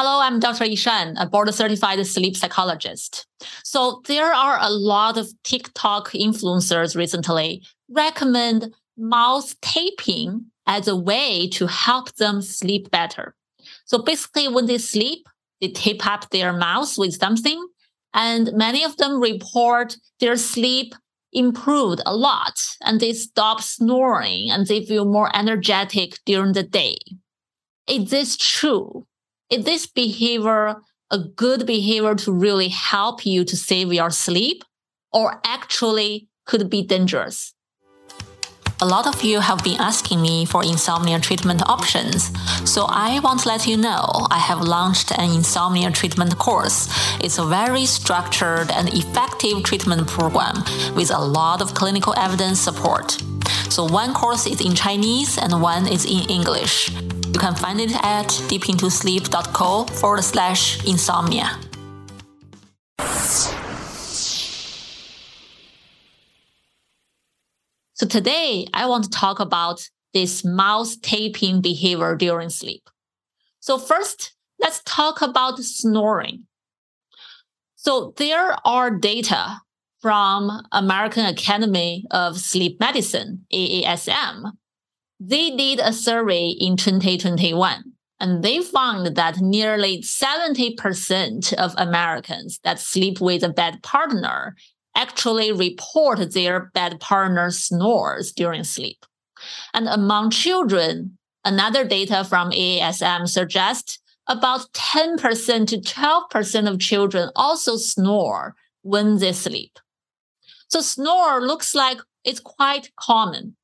Hello, I'm Dr. Yishan, a board certified sleep psychologist. So there are a lot of TikTok influencers recently recommend mouth taping as a way to help them sleep better. So basically when they sleep, they tape up their mouths with something and many of them report their sleep improved a lot and they stop snoring and they feel more energetic during the day. Is this true? Is this behavior a good behavior to really help you to save your sleep or actually could be dangerous? A lot of you have been asking me for insomnia treatment options, so I want to let you know I have launched an insomnia treatment course. It's a very structured and effective treatment program with a lot of clinical evidence support. So one course is in Chinese and one is in English. You can find it at deepintosleep.co forward slash insomnia. So today I want to talk about this mouth taping behavior during sleep. So first, let's talk about snoring. So there are data from American Academy of Sleep Medicine, AASM, they did a survey in 2021 and they found that nearly 70% of Americans that sleep with a bad partner actually report their bad partner snores during sleep. And among children, another data from AASM suggests about 10% to 12% of children also snore when they sleep. So snore looks like it's quite common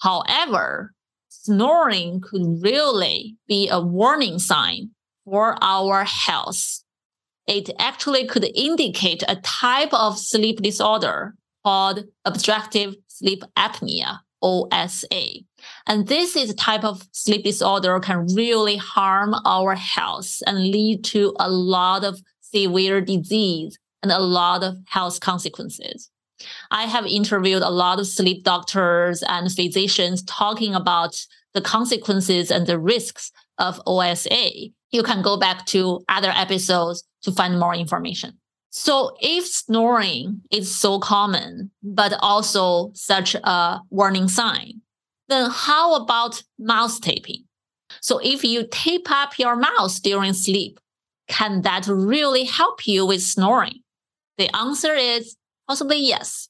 However, snoring could really be a warning sign for our health. It actually could indicate a type of sleep disorder called obstructive sleep apnea, OSA. And this is a type of sleep disorder can really harm our health and lead to a lot of severe disease and a lot of health consequences. I have interviewed a lot of sleep doctors and physicians talking about the consequences and the risks of OSA. You can go back to other episodes to find more information. So if snoring is so common, but also such a warning sign, then how about mouth taping? So if you tape up your mouth during sleep, can that really help you with snoring? The answer is Possibly yes.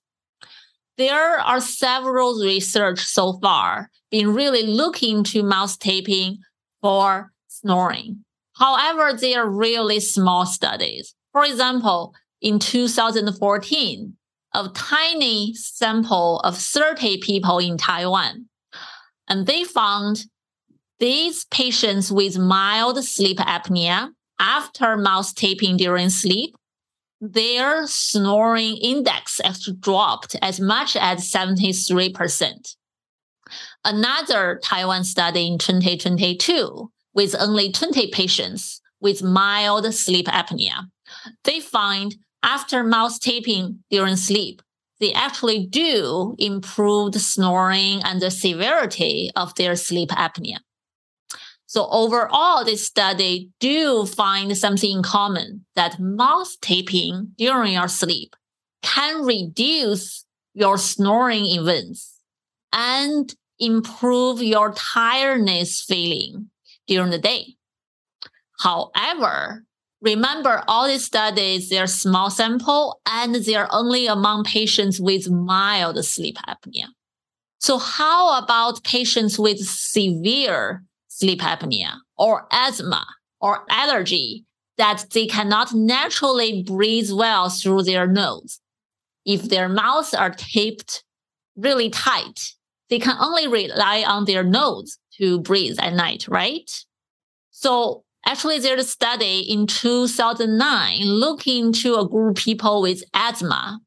There are several research so far been really looking to mouth taping for snoring. However, they are really small studies. For example, in 2014, a tiny sample of 30 people in Taiwan, and they found these patients with mild sleep apnea after mouth taping during sleep their snoring index actually dropped as much as 73%. Another Taiwan study in 2022 with only 20 patients with mild sleep apnea. They find after mouth taping during sleep, they actually do improve the snoring and the severity of their sleep apnea. So overall, this study do find something in common that mouth taping during your sleep can reduce your snoring events and improve your tiredness feeling during the day. However, remember all these studies, they're small sample and they're only among patients with mild sleep apnea. So how about patients with severe sleep apnea or asthma or allergy that they cannot naturally breathe well through their nose. If their mouths are taped really tight, they can only rely on their nose to breathe at night, right? So actually there's a study in 2009 looking into a group of people with asthma,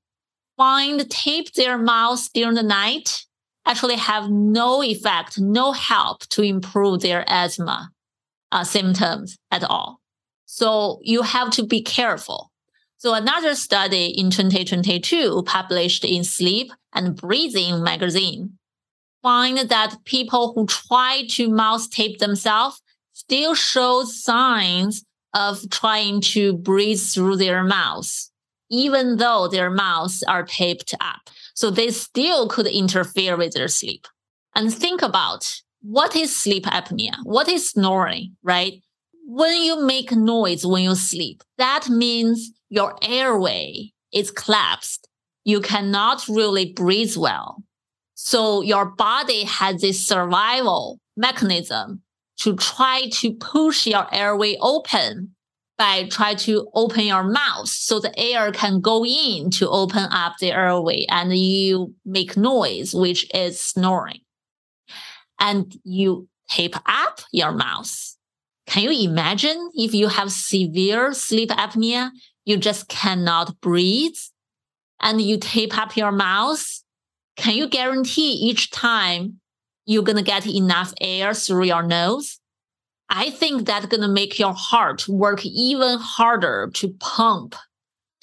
find tape their mouths during the night actually have no effect, no help to improve their asthma uh, symptoms at all. So you have to be careful. So another study in 2022 published in Sleep and Breathing magazine find that people who try to mouth tape themselves still show signs of trying to breathe through their mouths, even though their mouths are taped up. So they still could interfere with their sleep. And think about what is sleep apnea? What is snoring, right? When you make noise when you sleep, that means your airway is collapsed. You cannot really breathe well. So your body has this survival mechanism to try to push your airway open by try to open your mouth so the air can go in to open up the airway and you make noise, which is snoring. And you tape up your mouth. Can you imagine if you have severe sleep apnea, you just cannot breathe and you tape up your mouth? Can you guarantee each time you're going to get enough air through your nose. I think that's going to make your heart work even harder to pump,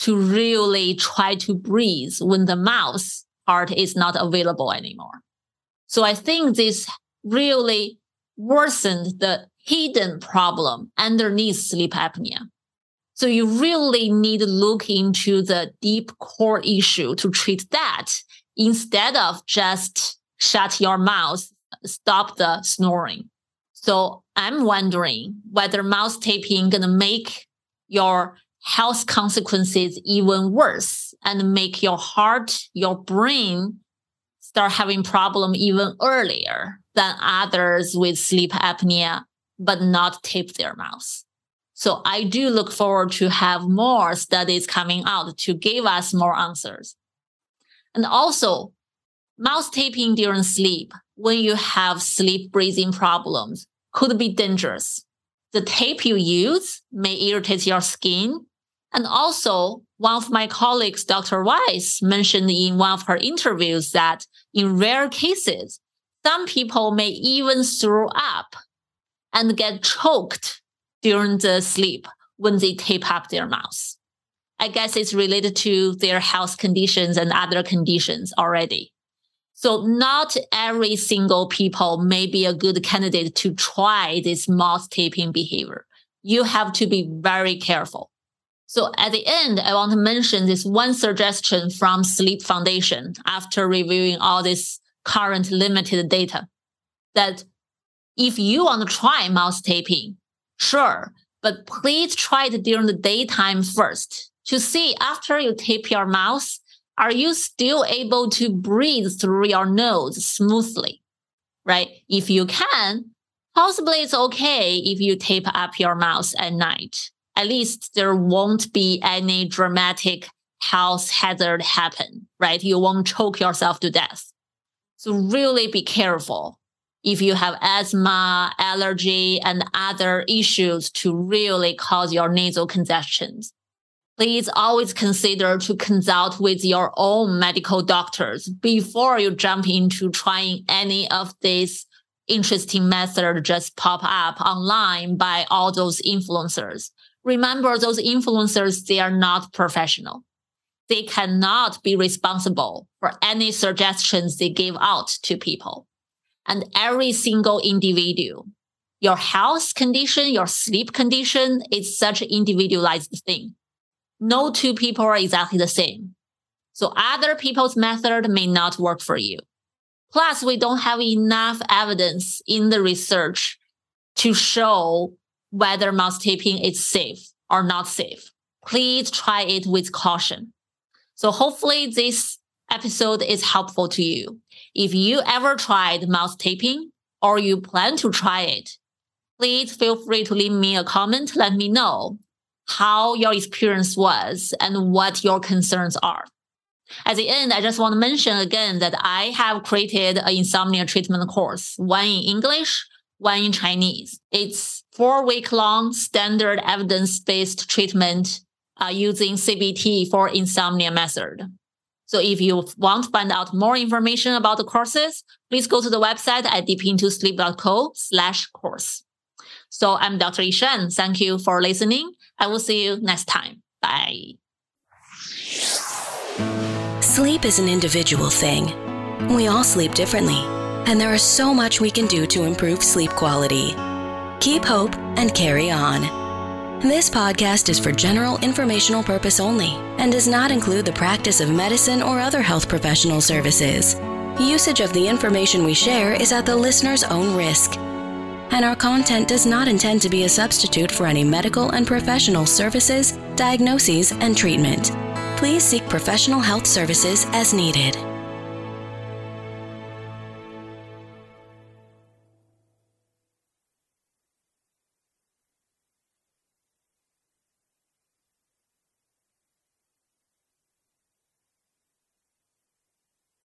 to really try to breathe when the mouth part is not available anymore. So I think this really worsened the hidden problem underneath sleep apnea. So you really need to look into the deep core issue to treat that instead of just shut your mouth stop the snoring. So I'm wondering whether mouth taping gonna make your health consequences even worse and make your heart, your brain start having problem even earlier than others with sleep apnea, but not tape their mouths. So I do look forward to have more studies coming out to give us more answers. And also mouth taping during sleep when you have sleep breathing problems could be dangerous. The tape you use may irritate your skin. And also, one of my colleagues, Dr. Weiss, mentioned in one of her interviews that in rare cases, some people may even throw up and get choked during the sleep when they tape up their mouths. I guess it's related to their health conditions and other conditions already. So not every single people may be a good candidate to try this mouth taping behavior. You have to be very careful. So at the end, I want to mention this one suggestion from Sleep Foundation after reviewing all this current limited data that if you want to try mouth taping, sure, but please try it during the daytime first to see after you tape your mouth are you still able to breathe through your nose smoothly? Right? If you can, possibly it's okay if you tape up your mouth at night. At least there won't be any dramatic health hazard happen, right? You won't choke yourself to death. So really be careful if you have asthma, allergy, and other issues to really cause your nasal congestions please always consider to consult with your own medical doctors before you jump into trying any of these interesting methods just pop up online by all those influencers. Remember, those influencers, they are not professional. They cannot be responsible for any suggestions they give out to people. And every single individual, your health condition, your sleep condition is such an individualized thing no two people are exactly the same. So other people's method may not work for you. Plus, we don't have enough evidence in the research to show whether mouth taping is safe or not safe. Please try it with caution. So hopefully this episode is helpful to you. If you ever tried mouth taping or you plan to try it, please feel free to leave me a comment. Let me know how your experience was and what your concerns are. At the end, I just want to mention again that I have created an insomnia treatment course, one in English, one in Chinese. It's four week long standard evidence based treatment uh, using CBT for insomnia method. So if you want to find out more information about the courses, please go to the website at deepintosleep.co slash course. So I'm Dr. Yishan. Thank you for listening. I will see you next time. Bye. Sleep is an individual thing. We all sleep differently, and there is so much we can do to improve sleep quality. Keep hope and carry on. This podcast is for general informational purpose only and does not include the practice of medicine or other health professional services. Usage of the information we share is at the listener's own risk, and our content does not intend to be a substitute for any medical and professional services, diagnoses, and treatment. Please seek professional health services as needed.